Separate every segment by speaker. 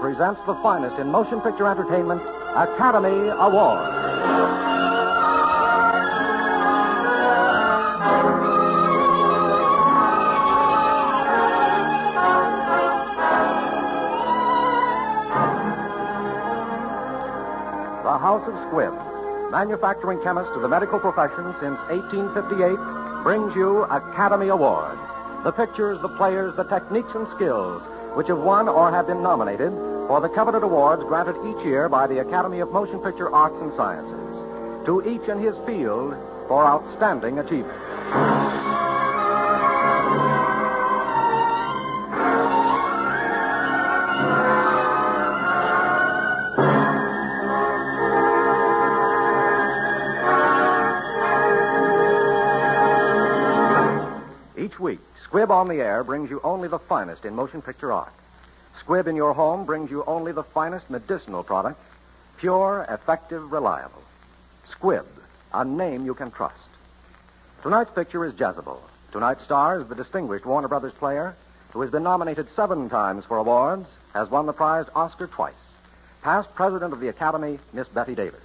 Speaker 1: Presents the finest in motion picture entertainment, Academy Award. The House of Squibb, manufacturing chemist of the medical profession since 1858, brings you Academy Award. The pictures, the players, the techniques and skills which have won or have been nominated for the coveted awards granted each year by the Academy of Motion Picture Arts and Sciences. To each in his field for outstanding achievement. Week, Squibb on the Air brings you only the finest in motion picture art. Squibb in your home brings you only the finest medicinal products, pure, effective, reliable. Squibb, a name you can trust. Tonight's picture is Jezebel. Tonight's star is the distinguished Warner Brothers player who has been nominated seven times for awards, has won the prize Oscar twice. Past president of the Academy, Miss Bette Davis.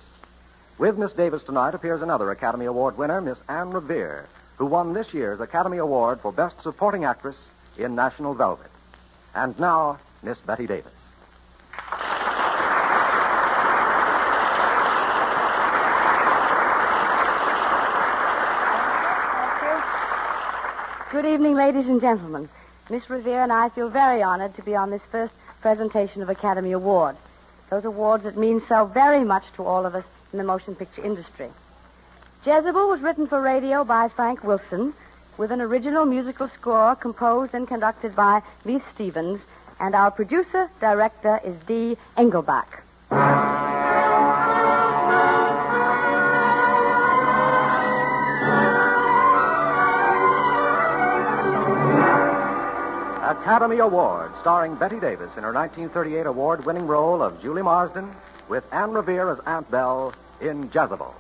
Speaker 1: With Miss Davis tonight appears another Academy Award winner, Miss Anne Revere, who won this year's Academy Award for Best Supporting Actress in National Velvet. And now, Miss Bette Davis.
Speaker 2: Good evening, ladies and gentlemen. Miss Revere and I feel very honored to be on this first presentation of Academy Award. Those awards that mean so very much to all of us in the motion picture industry. Jezebel was written for radio by Frank Wilson with an original musical score composed and conducted by Leith Stevens, and our producer director is Dee Engelbach.
Speaker 1: Academy Award, starring Bette Davis in her 1938 award winning role of Julie Marsden, with Anne Revere as Aunt Belle in Jezebel.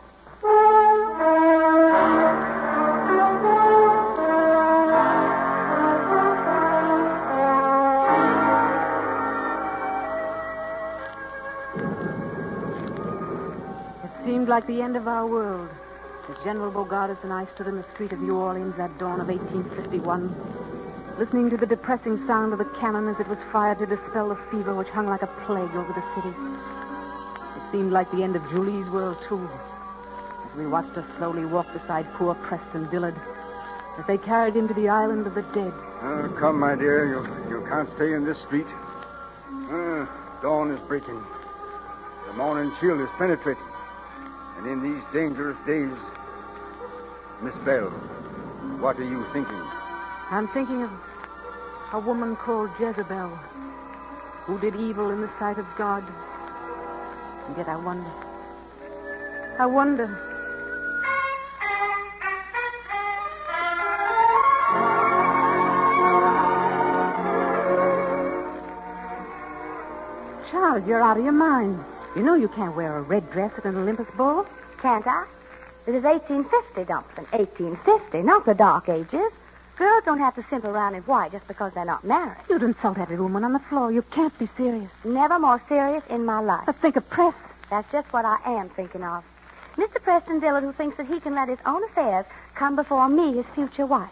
Speaker 3: Seemed like the end of our world as General Bogardus and I stood in the street of New Orleans that dawn of 1851, listening to the depressing sound of the cannon as it was fired to dispel the fever which hung like a plague over the city. It seemed like the end of Julie's world, too, as we watched her slowly walk beside poor Preston Dillard as they carried him to the island of the dead.
Speaker 4: Oh, come, my dear. You, you can't stay in this street. Uh, dawn is breaking. The morning chill is penetrating. And in these dangerous days, Miss Belle, what are you thinking?
Speaker 3: I'm thinking of a woman called Jezebel who did evil in the sight of God. And yet I wonder. I wonder. Child, you're out of your mind. You know you can't wear a red dress at an Olympus ball.
Speaker 2: Can't I? It is 1850, Dumpton. 1850, not the Dark Ages. Girls don't have to simp around in white just because they're not married.
Speaker 3: You'd insult every woman on the floor. You can't be serious.
Speaker 2: Never more serious in my life.
Speaker 3: But think of Press.
Speaker 2: That's just what I am thinking of. Mr. Preston Dillard, who thinks that he can let his own affairs come before me, his future wife.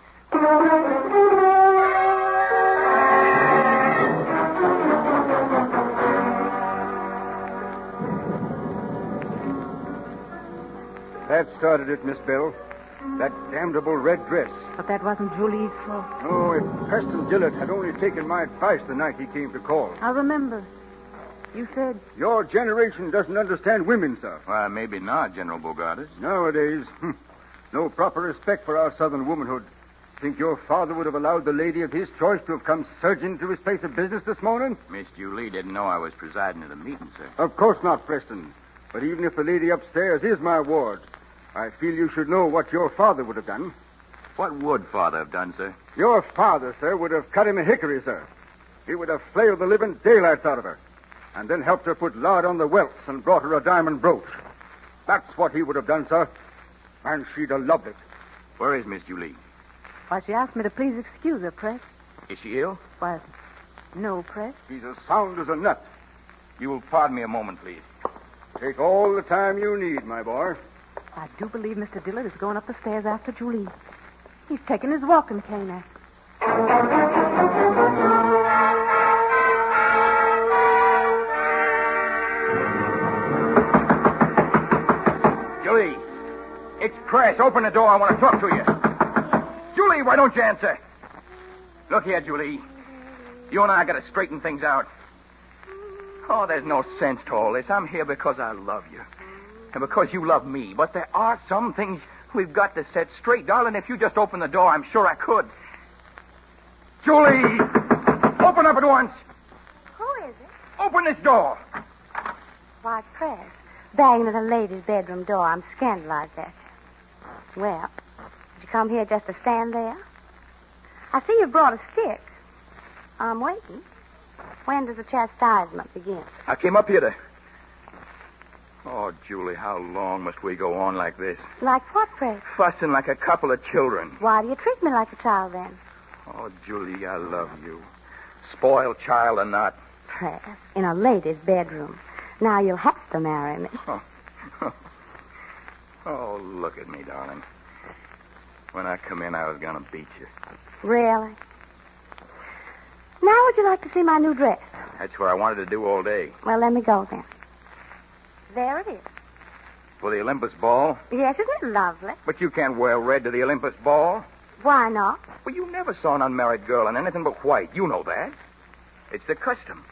Speaker 4: That started it, Miss Belle. That damnable red dress.
Speaker 3: But that wasn't Julie's fault.
Speaker 4: Oh, if Preston Dillard had only taken my advice the night he came to call.
Speaker 3: I remember. You said
Speaker 4: Your generation doesn't understand women, sir.
Speaker 5: Why, maybe not, General Bogardus.
Speaker 4: Nowadays, hmm, no proper respect for our southern womanhood. Think your father would have allowed the lady of his choice to have come surging to his place of business this morning?
Speaker 5: Miss Julie didn't know I was presiding at a meeting, sir.
Speaker 4: Of course not, Preston. But even if the lady upstairs is my ward, I feel you should know what your father would have done.
Speaker 5: What would Father have done, sir?
Speaker 4: Your father, sir, would have cut him a hickory, sir. He would have flailed the living daylights out of her, and then helped her put lard on the welts and brought her a diamond brooch. That's what he would have done, sir. And she'd have loved it.
Speaker 5: Where is Miss Julie?
Speaker 3: Why, she asked me to please excuse her, Press.
Speaker 5: Is she ill?
Speaker 3: Why, no, Press.
Speaker 4: She's as sound as a nut.
Speaker 5: You'll pardon me a moment, please.
Speaker 4: Take all the time you need, my boy.
Speaker 3: I do believe Mr. Dillard is going up the stairs after Julie. He's taking his walking cane after.
Speaker 5: Julie, it's Press. Open the door. I want to talk to you. Julie, why don't you answer? Look here, Julie. You and I got to straighten things out. Oh, there's no sense to all this. I'm here because I love you. And because you love me. But there are some things we've got to set straight. Darling, if you just open the door, I'm sure I could. Julie! Open up at once!
Speaker 2: Who is it?
Speaker 5: Open this door!
Speaker 2: Why, Press. Banging at a lady's bedroom door. I'm scandalized at you. Well, did you come here just to stand there? I see you brought a stick. I'm waiting. When does the chastisement begin?
Speaker 5: I came up here to. Oh, Julie, how long must we go on like this?
Speaker 2: Like what, Press?
Speaker 5: Fussing like a couple of children.
Speaker 2: Why do you treat me like a child then?
Speaker 5: Oh, Julie, I love you. Spoiled child or not.
Speaker 2: Press. In a lady's bedroom. Now you'll have to marry me.
Speaker 5: Oh, look at me, darling. When I come in, I was going to beat you.
Speaker 2: Really? Now would you like to see my new dress?
Speaker 5: That's what I wanted to do all day.
Speaker 2: Well, let me go then. There it is.
Speaker 5: For the Olympus ball.
Speaker 2: Yes, isn't it lovely?
Speaker 5: But you can't wear red to the Olympus ball.
Speaker 2: Why not?
Speaker 5: Well, you never saw an unmarried girl in anything but white. You know that. It's the custom.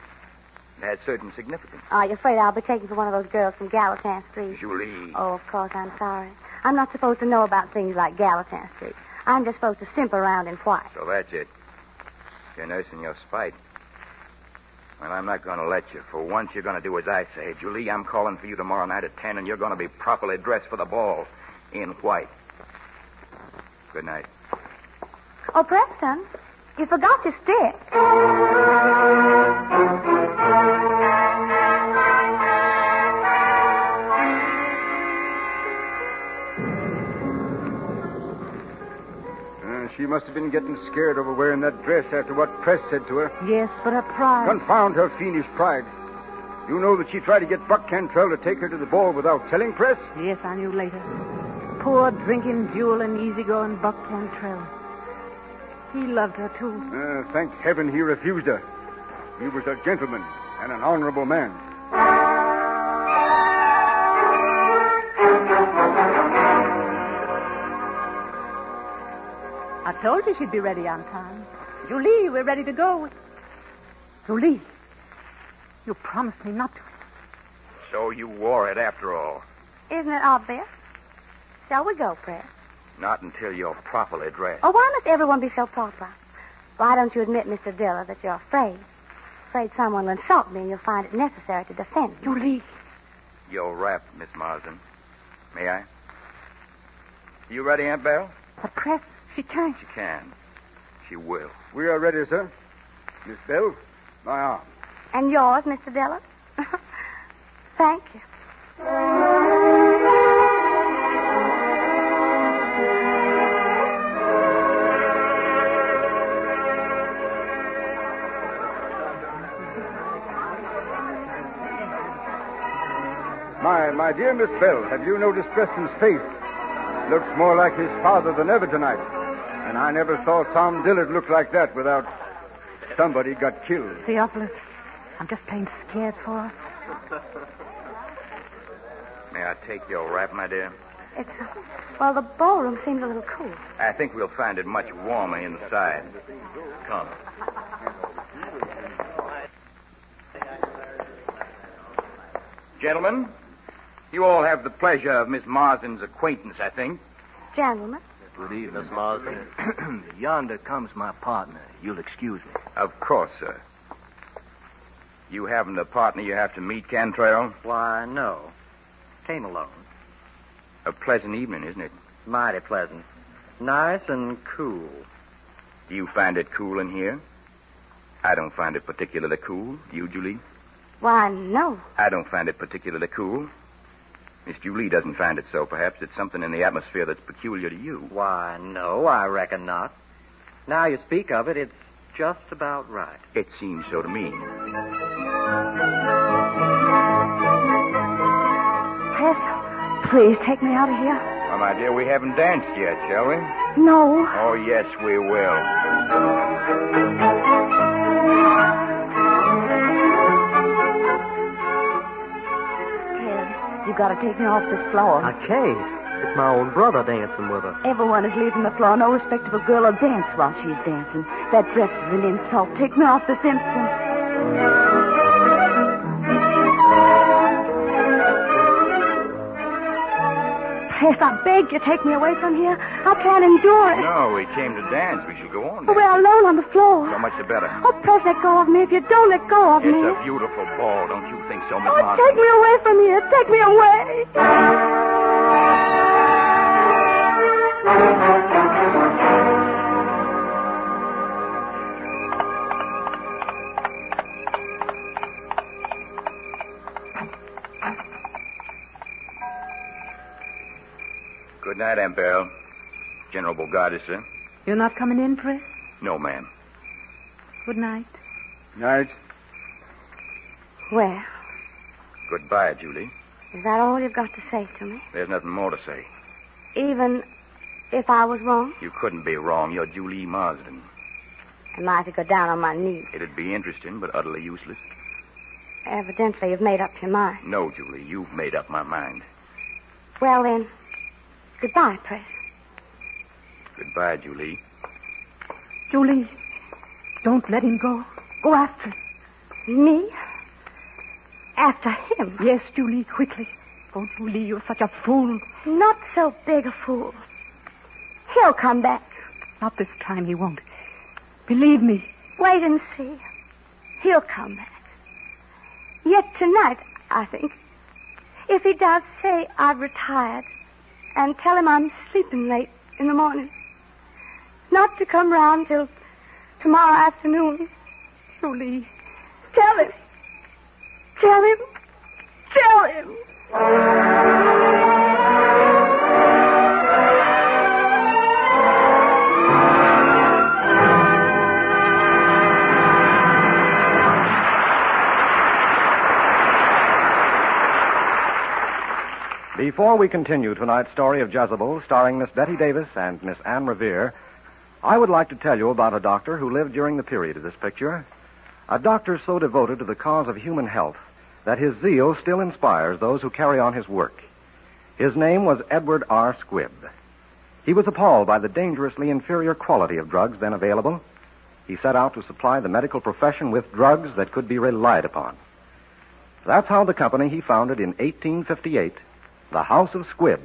Speaker 5: It has certain significance.
Speaker 2: Are you afraid I'll be taken for one of those girls from Gallatin Street?
Speaker 5: Julie.
Speaker 2: Oh, of course, I'm sorry. I'm not supposed to know about things like Gallatin Street. I'm just supposed to simp around in white.
Speaker 5: So that's it. You're nursing your spite. Well, I'm not going to let you. For once, you're going to do as I say. Julie, I'm calling for you tomorrow night at 10, and you're going to be properly dressed for the ball in white. Good night.
Speaker 2: Oh, Preston, you forgot your stick.
Speaker 4: She must have been getting scared over wearing that dress after what Press said to her.
Speaker 3: Yes, but her pride.
Speaker 4: Confound her fiendish pride. You know that she tried to get Buck Cantrell to take her to the ball without telling Press?
Speaker 3: Yes, I knew later. Poor drinking, jewel, and easygoing Buck Cantrell. He loved her, too.
Speaker 4: Uh, thank heaven he refused her. He was a gentleman and an honorable man.
Speaker 3: Told you she'd be ready on time. Julie, we're ready to go. Julie, you promised me not to.
Speaker 5: So you wore it after all.
Speaker 2: Isn't it obvious? Shall we go, Press?
Speaker 5: Not until you're properly dressed.
Speaker 2: Oh, why must everyone be so proper? Why don't you admit, Mr. Dillard, that you're afraid? Afraid someone will insult me and you'll find it necessary to defend me.
Speaker 3: Julie.
Speaker 5: You're wrapped, Miss Marsden. May I? You ready, Aunt Belle?
Speaker 3: But Press, she can't.
Speaker 5: She can. She will.
Speaker 4: We are ready, sir. Miss Belle, my arm.
Speaker 2: And yours, Mr. Dillard? Thank you.
Speaker 4: My, my dear Miss Belle, have you noticed Preston's face? Looks more like his father than ever tonight. And I never saw Tom Dillard look like that without somebody got killed.
Speaker 3: Theophilus, I'm just plain scared for her.
Speaker 5: May I take your wrap, my dear?
Speaker 2: It's, uh, well, the ballroom seems a little cool.
Speaker 5: I think we'll find it much warmer inside. Come. Gentlemen, you all have the pleasure of Miss Marsden's acquaintance, I think.
Speaker 2: Gentlemen,
Speaker 6: Good evening, Miss Marsden. Yonder comes my partner. You'll excuse me.
Speaker 5: Of course, sir. You haven't a partner you have to meet, Cantrell?
Speaker 7: Why, no. Came alone.
Speaker 5: A pleasant evening, isn't it?
Speaker 7: Mighty pleasant. Nice and cool.
Speaker 5: Do you find it cool in here? I don't find it particularly cool. Do You, Julie?
Speaker 2: why, no.
Speaker 5: I don't find it particularly cool. Miss Julie doesn't find it so, perhaps. It's something in the atmosphere that's peculiar to you.
Speaker 7: Why, no, I reckon not. Now you speak of it, it's just about right.
Speaker 5: It seems so to me.
Speaker 2: Tess, please take me out of here.
Speaker 5: Well, my dear, we haven't danced yet, shall we?
Speaker 2: No.
Speaker 5: Oh, yes, we will.
Speaker 2: You gotta take me off this floor.
Speaker 7: I can't. It's my own brother dancing with her.
Speaker 2: Everyone is leaving the floor. No respectable girl will dance while she's dancing. That dress is an insult. Take me off this instant. Press, I beg you, take me away from here. I can't endure it.
Speaker 5: No, we came to dance. We shall go on.
Speaker 2: Oh, we're alone on the floor.
Speaker 5: So much the better.
Speaker 2: Oh, please let go of me. If you don't let go of
Speaker 5: It's
Speaker 2: me.
Speaker 5: It's a beautiful ball, don't you think so, Miss
Speaker 2: Oh,
Speaker 5: Martin?
Speaker 2: take me away from here. Take me away.
Speaker 5: Good night, Aunt Belle. General Bogardus, sir.
Speaker 3: You're not coming in, Press?
Speaker 5: No, ma'am.
Speaker 3: Good night.
Speaker 4: Night.
Speaker 2: Well,
Speaker 5: Goodbye, Julie.
Speaker 2: is that all you've got to say to me?
Speaker 5: There's nothing more to say.
Speaker 2: Even if I was wrong?
Speaker 5: You couldn't be wrong. You're Julie Marsden.
Speaker 2: Am I to go down on my knees?
Speaker 5: It'd be interesting, but utterly useless.
Speaker 2: Evidently, you've made up your mind.
Speaker 5: No, Julie, you've made up my mind.
Speaker 2: Well, then, goodbye, Press.
Speaker 5: Goodbye, Julie.
Speaker 3: Julie, don't let him go. Go after him.
Speaker 2: Me? After him?
Speaker 3: Yes, Julie, quickly. Oh, Julie, you're such a fool.
Speaker 2: Not so big a fool. He'll come back.
Speaker 3: Not this time, he won't. Believe me.
Speaker 2: Wait and see. He'll come back. Yet tonight, I think. If he does, say I've retired and tell him I'm sleeping late in the morning. Not to come round till tomorrow afternoon.
Speaker 3: Julie.
Speaker 2: Tell him. Tell him. Tell him.
Speaker 1: Before we continue tonight's story of Jezebel, starring Miss Bette Davis and Miss Anne Revere, I would like to tell you about a doctor who lived during the period of this picture. A doctor so devoted to the cause of human health that his zeal still inspires those who carry on his work. His name was Edward R. Squibb. He was appalled by the dangerously inferior quality of drugs then available. He set out to supply the medical profession with drugs that could be relied upon. That's how the company he founded in 1858 the House of Squibb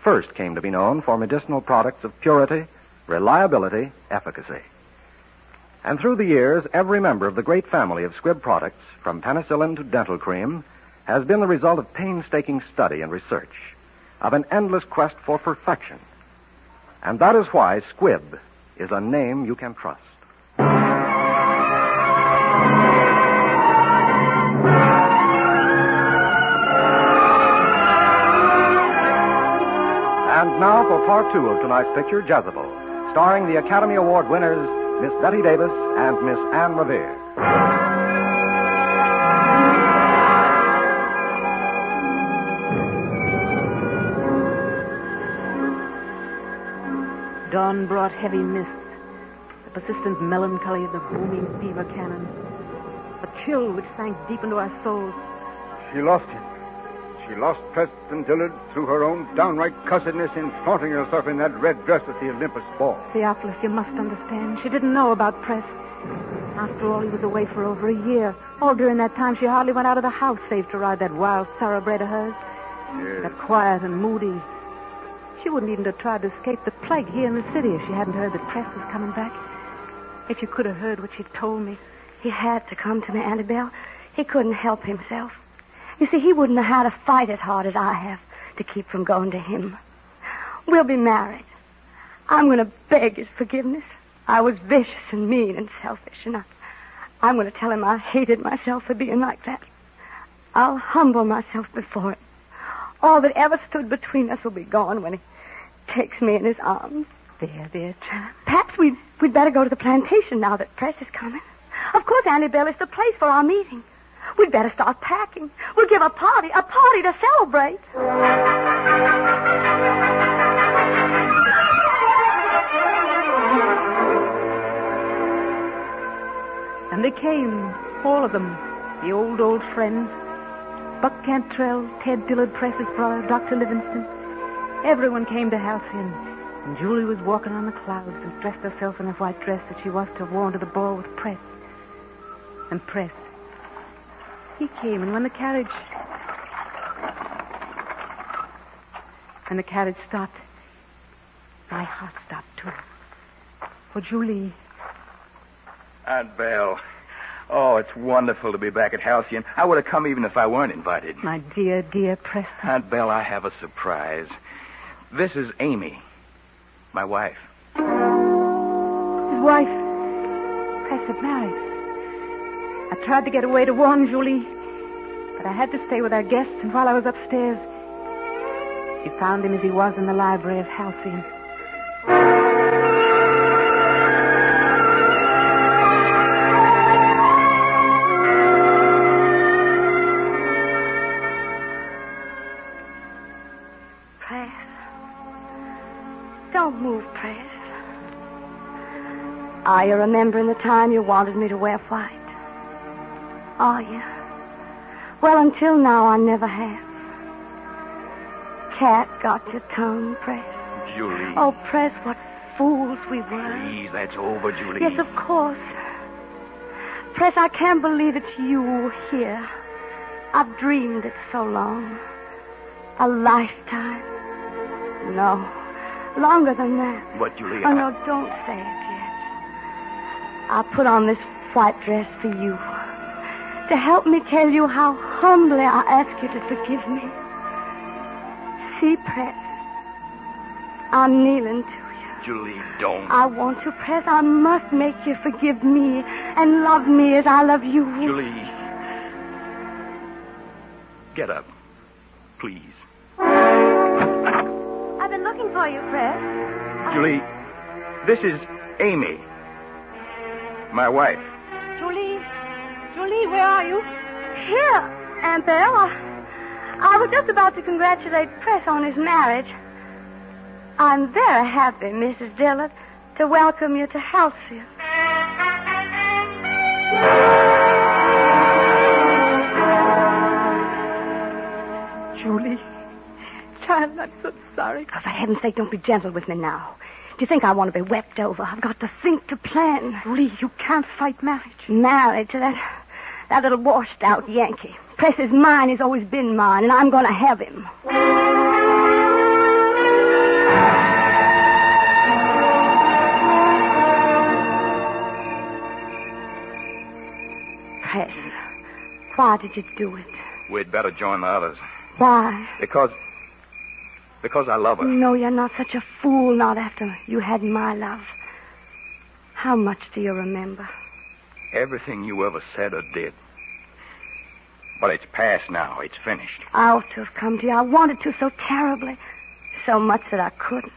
Speaker 1: first came to be known for medicinal products of purity, reliability, efficacy. And through the years, every member of the great family of Squibb products, from penicillin to dental cream, has been the result of painstaking study and research, of an endless quest for perfection. And that is why Squibb is a name you can trust. And now for part two of tonight's picture, Jezebel, starring the Academy Award winners Miss Bette Davis and Miss Anne Revere.
Speaker 3: Dawn brought heavy mists, the persistent melancholy of the booming fever cannon, a chill which sank deep into our souls.
Speaker 4: She lost him. She lost Preston Dillard through her own downright cussedness in flaunting herself in that red dress at the Olympus ball.
Speaker 3: Theophilus, you must understand. She didn't know about Press. After all, he was away for over a year. All during that time, she hardly went out of the house save to ride that wild thoroughbred of hers.
Speaker 4: Yes.
Speaker 3: That quiet and moody. She wouldn't even have tried to escape the plague here in the city if she hadn't heard that Press was coming back. If you could have heard what she'd told me.
Speaker 2: He had to come to me, Aunt Belle. He couldn't help himself. You see, he wouldn't know how to fight as hard as I have to keep from going to him. We'll be married. I'm going to beg his forgiveness. I was vicious and mean and selfish, and I, I'm going to tell him I hated myself for being like that. I'll humble myself before him. All that ever stood between us will be gone when he takes me in his arms.
Speaker 3: There, there, child.
Speaker 2: Perhaps we'd, we'd better go to the plantation now that Press is coming. Of course, Aunt Belle is the place for our meeting. We'd better start packing. We'll give a party, a party to celebrate.
Speaker 3: And they came, all of them, the old, old friends. Buck Cantrell, Ted Dillard, Press's brother, Dr. Livingston. Everyone came to Halcyon. And Julie was walking on the clouds and dressed herself in a white dress that she was to have worn to the ball with Press. And Press. He came, and when the carriage. When the carriage stopped, my heart stopped too. For Julie,
Speaker 5: Aunt Belle. Oh, it's wonderful to be back at Halcyon. I would have come even if I weren't invited.
Speaker 3: my dear, dear Preston.
Speaker 5: Aunt Belle, I have a surprise. This is Amy, my wife.
Speaker 3: His wife, Press had married. I tried to get away to warn Julie, but I had to stay with our guests, and while I was upstairs, she found him as he was in the library of Halcyon.
Speaker 2: Press. Don't move, Press. Are you remembering the time you wanted me to wear white? Oh, Are you? Well, until now, I never have. Cat got your tongue, Press.
Speaker 5: Julie.
Speaker 2: Oh, Press, what fools we were.
Speaker 5: Please, that's over, Julie.
Speaker 2: Yes, of course. Press, I can't believe it's you here. I've dreamed it so long. A lifetime. No, longer than that.
Speaker 5: But, Julie,
Speaker 2: Oh,
Speaker 5: I-
Speaker 2: no, don't say it yet. I put on this white dress for you. To help me tell you how humbly I ask you to forgive me. See, Press. I'm kneeling to you.
Speaker 5: Julie, don't.
Speaker 2: I want to, Press. I must make you forgive me and love me as I love you.
Speaker 5: Julie. Get up. Please.
Speaker 2: I've been looking for you, Press.
Speaker 5: Julie, this is Amy. My wife.
Speaker 2: Where are you? Here, Aunt Belle. I, I was just about to congratulate Press on his marriage. I'm very happy, Mrs. Dillard, to welcome you to Halcyon.
Speaker 3: Julie, child, I'm so sorry.
Speaker 2: Oh, for heaven's sake, don't be gentle with me now. Do you think I want to be wept over? I've got to think to plan.
Speaker 3: Julie, you can't fight marriage.
Speaker 2: Marriage? that, that little washed out Yankee. Press is mine, he's always been mine, and I'm going to have him. Press, why did you do it?
Speaker 5: We'd better join the others.
Speaker 2: Why?
Speaker 5: Because. Because I love her.
Speaker 2: No, you're not such a fool, not after you had my love. How much do you remember?
Speaker 5: Everything you ever said or did. But it's past now. It's finished.
Speaker 2: I ought to have come to you. I wanted to so terribly. So much that I couldn't.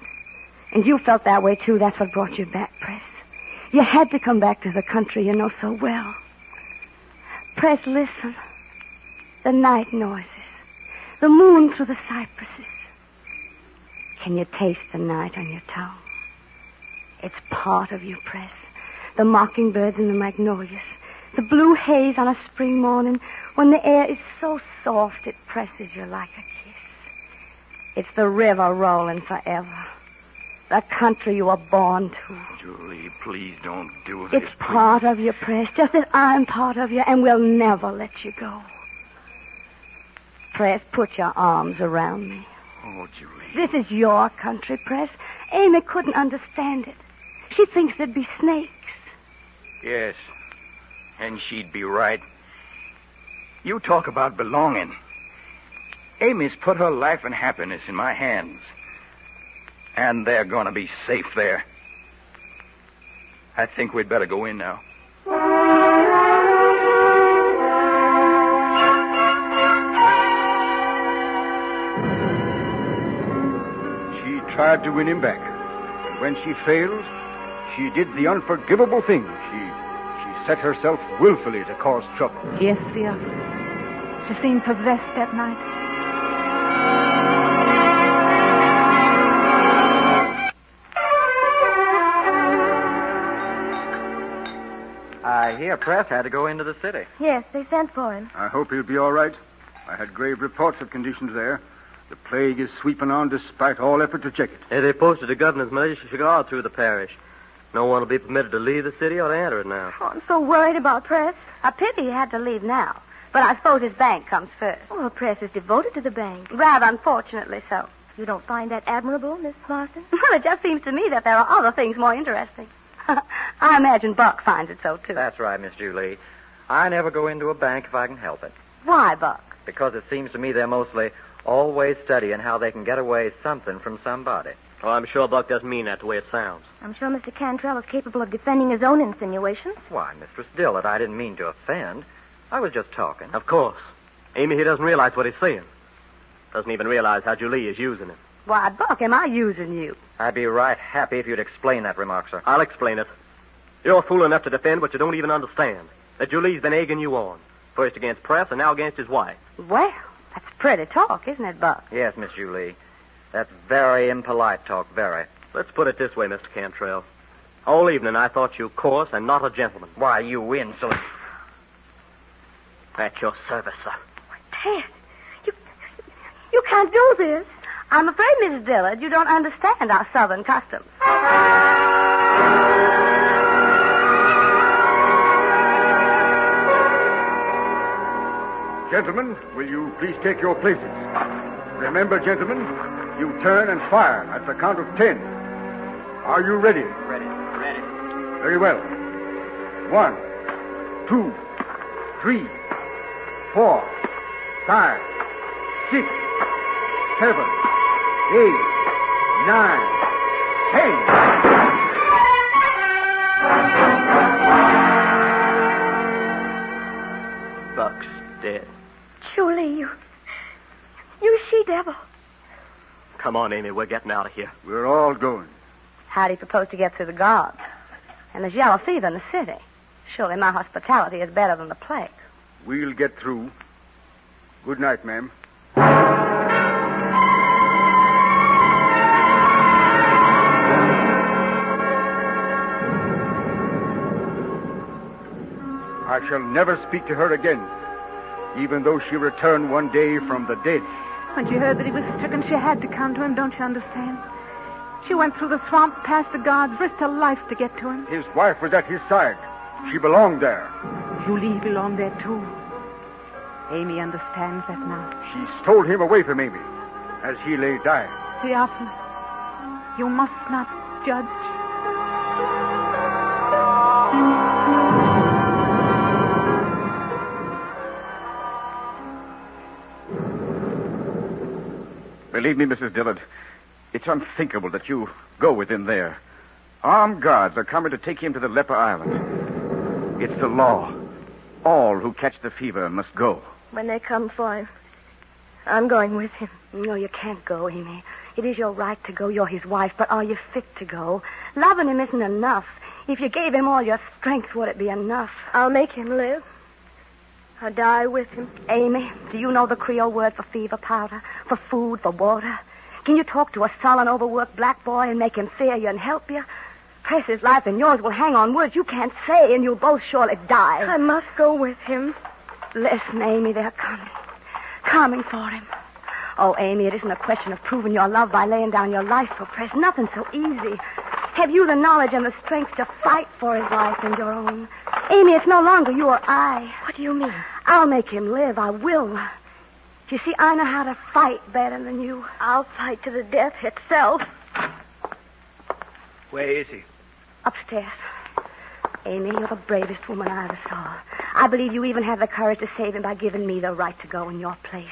Speaker 2: And you felt that way, too. That's what brought you back, Press. You had to come back to the country you know so well. Press, listen. The night noises. The moon through the cypresses. Can you taste the night on your tongue? It's part of you, Press. The mockingbirds and the magnolias. The blue haze on a spring morning when the air is so soft it presses you like a kiss. It's the river rolling forever. The country you were born to.
Speaker 5: Julie, please don't do this.
Speaker 2: It's part of you, Press, just as I'm part of you, and we'll never let you go. Press, put your arms around me.
Speaker 5: Oh, Julie.
Speaker 2: This is your country, Press. Amy couldn't understand it. She thinks there'd be snakes.
Speaker 5: Yes. And she'd be right. You talk about belonging. Amy's put her life and happiness in my hands. And they're going to be safe there. I think we'd better go in now.
Speaker 4: She tried to win him back. When she failed, she did the unforgivable thing. She she set herself willfully to cause trouble.
Speaker 3: Yes, dear. She seemed possessed that night.
Speaker 7: I hear Press had to go into the city.
Speaker 2: Yes, they sent for him.
Speaker 4: I hope he'll be all right. I had grave reports of conditions there. The plague is sweeping on despite all effort to check it.
Speaker 8: Hey, they posted the governor's militia guard through the parish. No one will be permitted to leave the city or to enter it now.
Speaker 2: Oh, I'm so worried about Press. A pity he had to leave now. But I suppose his bank comes first.
Speaker 9: Oh, Press is devoted to the bank.
Speaker 2: Rather unfortunately so.
Speaker 9: You don't find that admirable, Miss Marsden?
Speaker 2: Well, it just seems to me that there are other things more interesting. I imagine Buck finds it so, too.
Speaker 7: That's right, Miss Julie. I never go into a bank if I can help it.
Speaker 2: Why, Buck?
Speaker 7: Because it seems to me they're mostly always studying how they can get away something from somebody.
Speaker 8: Oh, I'm sure Buck doesn't mean that the way it sounds.
Speaker 9: I'm sure Mr. Cantrell is capable of defending his own insinuations.
Speaker 7: Why, Mistress Dillard, I didn't mean to offend. I was just talking.
Speaker 8: Of course. Amy, he doesn't realize what he's saying. Doesn't even realize how Julie is using him.
Speaker 2: Why, Buck, am I using you?
Speaker 7: I'd be right happy if you'd explain that remark, sir.
Speaker 8: I'll explain it. You're fool enough to defend what you don't even understand. That Julie's been egging you on. First against Press and now against his wife.
Speaker 2: Well, that's pretty talk, isn't it, Buck?
Speaker 7: Yes, Miss Julie. That's very impolite talk, very.
Speaker 8: Let's put it this way, Mr. Cantrell. All evening I thought you coarse and not a gentleman.
Speaker 7: Why, you win, so.
Speaker 8: At your service, sir.
Speaker 2: Ted, you, you can't do this. I'm afraid, Mrs. Dillard, you don't understand our southern customs.
Speaker 4: Gentlemen, will you please take your places? Remember, gentlemen, you turn and fire at the count of ten. Are you ready?
Speaker 8: Ready. Ready.
Speaker 4: Very well. One, two, three, four, five, six, seven, eight, nine,
Speaker 8: Come on, Amy. We're getting out of here.
Speaker 4: We're all going.
Speaker 2: How do you propose to get through the guards? And there's yellow fever in the city. Surely my hospitality is better than the plague.
Speaker 4: We'll get through. Good night, ma'am. I shall never speak to her again, even though she return one day from the dead.
Speaker 3: When she heard that he was stricken, she had to come to him, don't you understand? She went through the swamp, past the guards, risked her life to get to him.
Speaker 4: His wife was at his side. She belonged there.
Speaker 3: Julie belonged there, too. Amy understands that now.
Speaker 4: She stole him away from Amy as he lay dying.
Speaker 3: Theophilus, you must not judge.
Speaker 10: Believe me, Mrs. Dillard, it's unthinkable that you go with him there. Armed guards are coming to take him to the Leper Island. It's the law. All who catch the fever must go.
Speaker 9: When they come for him, I'm going with him.
Speaker 2: No, you can't go, Amy. It is your right to go. You're his wife, but are you fit to go? Loving him isn't enough. If you gave him all your strength, would it be enough?
Speaker 9: I'll make him live. I'll die with him.
Speaker 2: Amy, do you know the Creole word for fever powder, for food, for water? Can you talk to a sullen, overworked black boy and make him fear you and help you? Press his life and yours will hang on words you can't say, and you'll both surely die.
Speaker 9: I must go with him.
Speaker 2: Listen, Amy, they're coming. Coming for him. Oh, Amy, it isn't a question of proving your love by laying down your life for Press. Nothing so easy. Have you the knowledge and the strength to fight for his life and your own? Amy, it's no longer you or I.
Speaker 9: What do you mean?
Speaker 2: I'll make him live. I will. You see, I know how to fight better than you.
Speaker 9: I'll fight to the death itself.
Speaker 8: Where is he?
Speaker 2: Upstairs. Amy, you're the bravest woman I ever saw. I believe you even have the courage to save him by giving me the right to go in your place.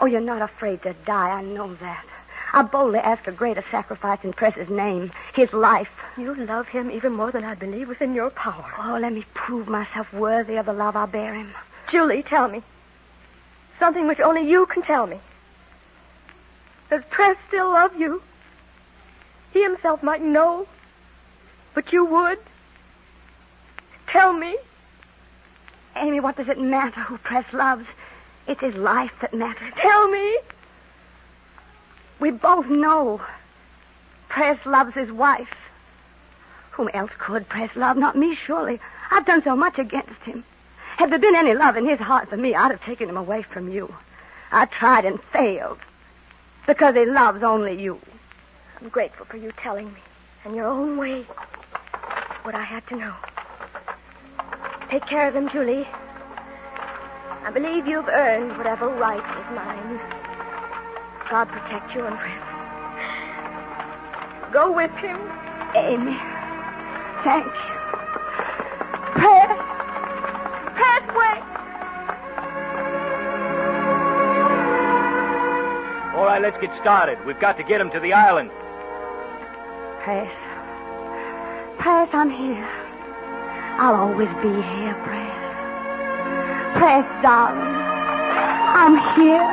Speaker 2: Oh, you're not afraid to die. I know that. I boldly ask a greater sacrifice in Press's name, his life.
Speaker 9: You love him even more than I believe was in your power.
Speaker 2: Oh, let me prove myself worthy of the love I bear him.
Speaker 9: Julie, tell me. Something which only you can tell me. Does Press still love you? He himself might know, but you would. Tell me.
Speaker 2: Amy, what does it matter who Press loves? It's his life that matters.
Speaker 9: Tell me.
Speaker 2: We both know. Press loves his wife. Whom else could Press love? Not me, surely. I've done so much against him. Had there been any love in his heart for me, I'd have taken him away from you. I tried and failed. Because he loves only you.
Speaker 9: I'm grateful for you telling me, in your own way, what I had to know. Take care of them, Julie. I believe you've earned whatever right is mine. God protect you and Prince. Go with him.
Speaker 2: Amy. Thank you.
Speaker 6: Let's get started. We've got to get him to the island.
Speaker 2: Press. Press, I'm here. I'll always be here, Press. Press, darling. I'm here.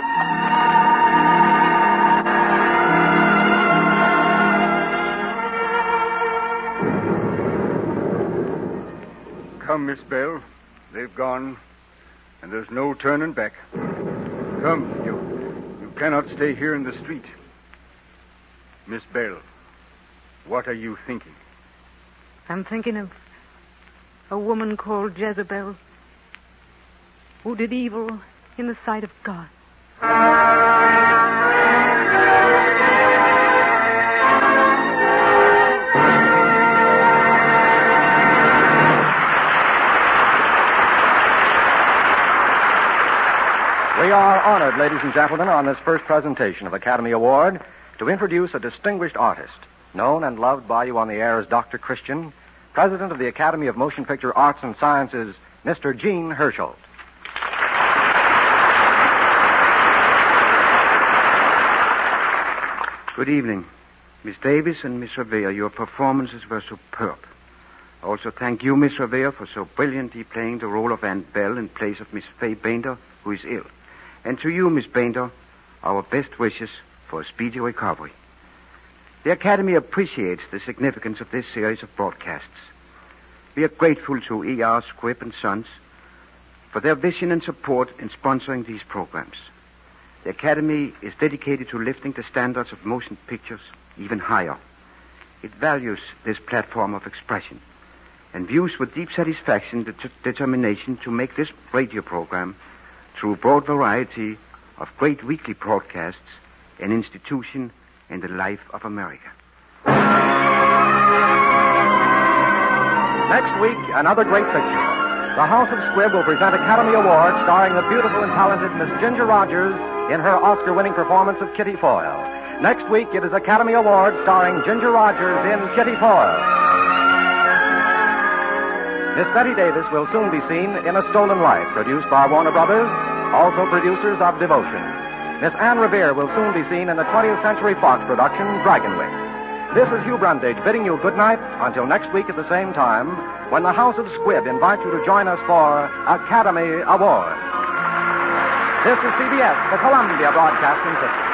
Speaker 4: Come, Miss Belle. They've gone, and there's no turning back. Come, you. Cannot stay here in the street. Miss Belle, what are you thinking?
Speaker 3: I'm thinking of a woman called Jezebel who did evil in the sight of God.
Speaker 1: Are honored, ladies and gentlemen, on this first presentation of Academy Award to introduce a distinguished artist, known and loved by you on the air as Dr. Christian, President of the Academy of Motion Picture Arts and Sciences, Mr. Jean Hersholt.
Speaker 11: Good evening. Miss Davis and Miss Revere, your performances were superb. Also thank you, Miss Revere, for so brilliantly playing the role of Aunt Belle in place of Miss Fay Bainter, who is ill. And to you, Miss Bainter, our best wishes for a speedy recovery. The Academy appreciates the significance of this series of broadcasts. We are grateful to E.R. Squibb and Sons for their vision and support in sponsoring these programs. The Academy is dedicated to lifting the standards of motion pictures even higher. It values this platform of expression and views with deep satisfaction the t- determination to make this radio program, through a broad variety of great weekly broadcasts, an institution in the life of America.
Speaker 1: Next week, another great picture. The House of Squibb will present Academy Award starring the beautiful and talented Miss Ginger Rogers in her Oscar-winning performance of Kitty Foyle. Next week, it is Academy Award starring Ginger Rogers in Kitty Foyle. Miss Bette Davis will soon be seen in A Stolen Life, produced by Warner Brothers, also producers of Devotion. Miss Anne Revere will soon be seen in the 20th Century Fox production, Dragonwyck. This is Hugh Brundage bidding you good night until next week at the same time when the House of Squibb invites you to join us for Academy Awards. This is CBS, the Columbia Broadcasting System.